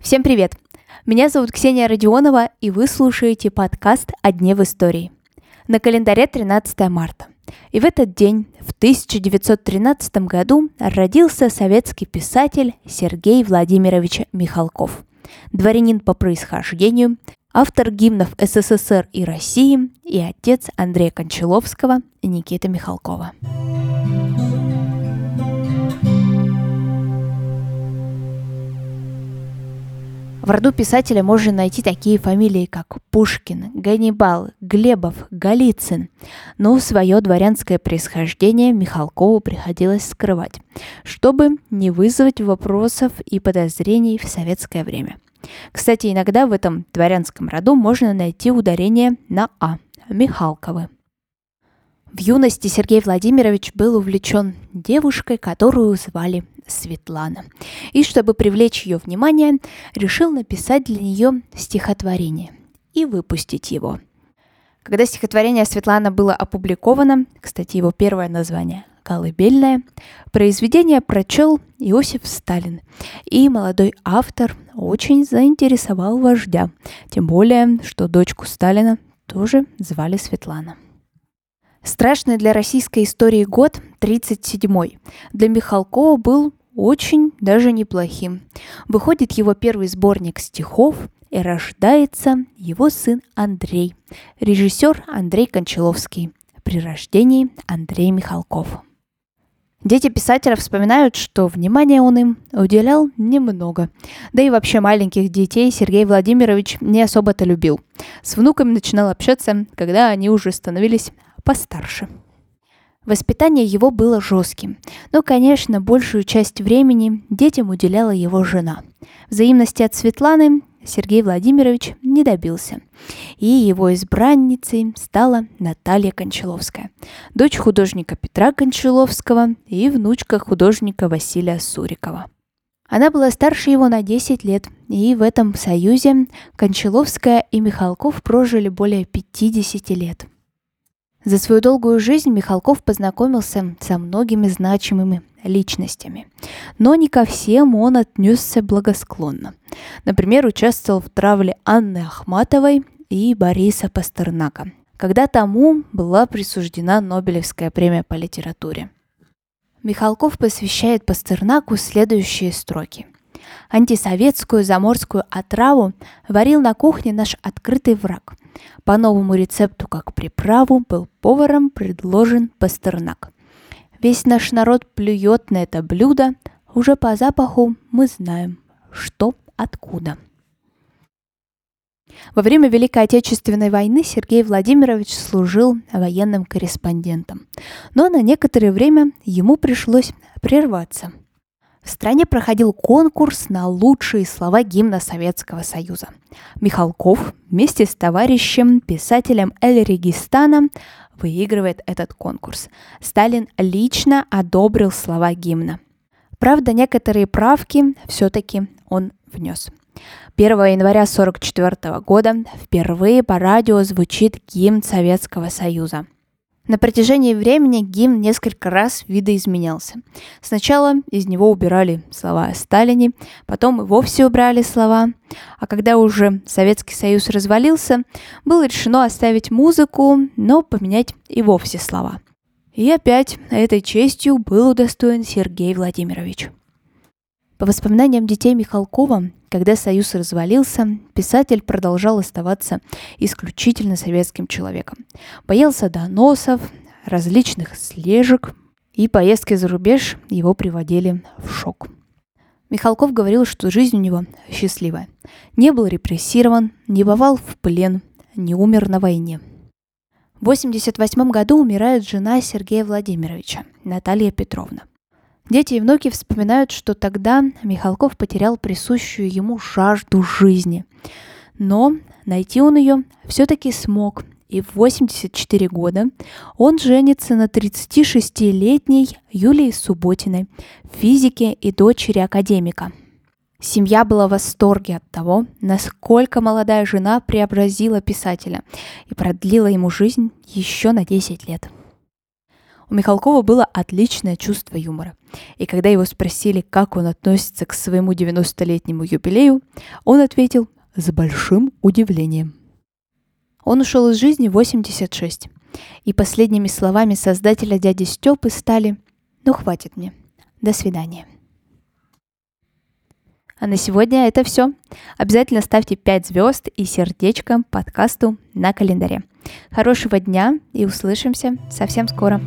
Всем привет! Меня зовут Ксения Родионова, и вы слушаете подкаст «О дне в истории». На календаре 13 марта. И в этот день, в 1913 году, родился советский писатель Сергей Владимирович Михалков. Дворянин по происхождению, автор гимнов СССР и России и отец Андрея Кончаловского и Никиты Михалкова. В роду писателя можно найти такие фамилии, как Пушкин, Ганнибал, Глебов, Голицын. Но свое дворянское происхождение Михалкову приходилось скрывать, чтобы не вызвать вопросов и подозрений в советское время. Кстати, иногда в этом дворянском роду можно найти ударение на «а» – Михалковы. В юности Сергей Владимирович был увлечен девушкой, которую звали Светлана. И чтобы привлечь ее внимание, решил написать для нее стихотворение и выпустить его. Когда стихотворение Светлана было опубликовано, кстати, его первое название «Колыбельное», произведение прочел Иосиф Сталин, и молодой автор очень заинтересовал вождя, тем более, что дочку Сталина тоже звали Светлана. Страшный для российской истории год 37-й. Для Михалкова был очень даже неплохим. Выходит его первый сборник стихов, и рождается его сын Андрей, режиссер Андрей Кончаловский, при рождении Андрей Михалков. Дети писателя вспоминают, что внимания он им уделял немного. Да и вообще маленьких детей Сергей Владимирович не особо-то любил. С внуками начинал общаться, когда они уже становились постарше. Воспитание его было жестким, но, конечно, большую часть времени детям уделяла его жена. Взаимности от Светланы Сергей Владимирович не добился, и его избранницей стала Наталья Кончаловская, дочь художника Петра Кончаловского и внучка художника Василия Сурикова. Она была старше его на 10 лет, и в этом союзе Кончаловская и Михалков прожили более 50 лет – за свою долгую жизнь Михалков познакомился со многими значимыми личностями. Но не ко всем он отнесся благосклонно. Например, участвовал в травле Анны Ахматовой и Бориса Пастернака, когда тому была присуждена Нобелевская премия по литературе. Михалков посвящает Пастернаку следующие строки. Антисоветскую заморскую отраву варил на кухне наш открытый враг – по новому рецепту, как приправу, был поваром предложен пастернак. Весь наш народ плюет на это блюдо, уже по запаху мы знаем, что откуда. Во время Великой Отечественной войны Сергей Владимирович служил военным корреспондентом, но на некоторое время ему пришлось прерваться – в стране проходил конкурс на лучшие слова гимна Советского Союза. Михалков вместе с товарищем, писателем Эль Регистана, выигрывает этот конкурс. Сталин лично одобрил слова гимна. Правда, некоторые правки все-таки он внес. 1 января 1944 года впервые по радио звучит гимн Советского Союза – на протяжении времени гимн несколько раз видоизменялся. Сначала из него убирали слова о Сталине, потом и вовсе убрали слова. А когда уже Советский Союз развалился, было решено оставить музыку, но поменять и вовсе слова. И опять этой честью был удостоен Сергей Владимирович. По воспоминаниям детей Михалкова, когда Союз развалился, писатель продолжал оставаться исключительно советским человеком. Боялся доносов, различных слежек, и поездки за рубеж его приводили в шок. Михалков говорил, что жизнь у него счастливая. Не был репрессирован, не бывал в плен, не умер на войне. В 1988 году умирает жена Сергея Владимировича, Наталья Петровна. Дети и внуки вспоминают, что тогда Михалков потерял присущую ему жажду жизни. Но найти он ее все-таки смог, и в 84 года он женится на 36-летней Юлии Субботиной, физике и дочери академика. Семья была в восторге от того, насколько молодая жена преобразила писателя и продлила ему жизнь еще на 10 лет. У Михалкова было отличное чувство юмора. И когда его спросили, как он относится к своему 90-летнему юбилею, он ответил с большим удивлением. Он ушел из жизни в 86. И последними словами создателя дяди Степы стали «Ну хватит мне. До свидания». А на сегодня это все. Обязательно ставьте 5 звезд и сердечко подкасту на календаре. Хорошего дня и услышимся совсем скоро.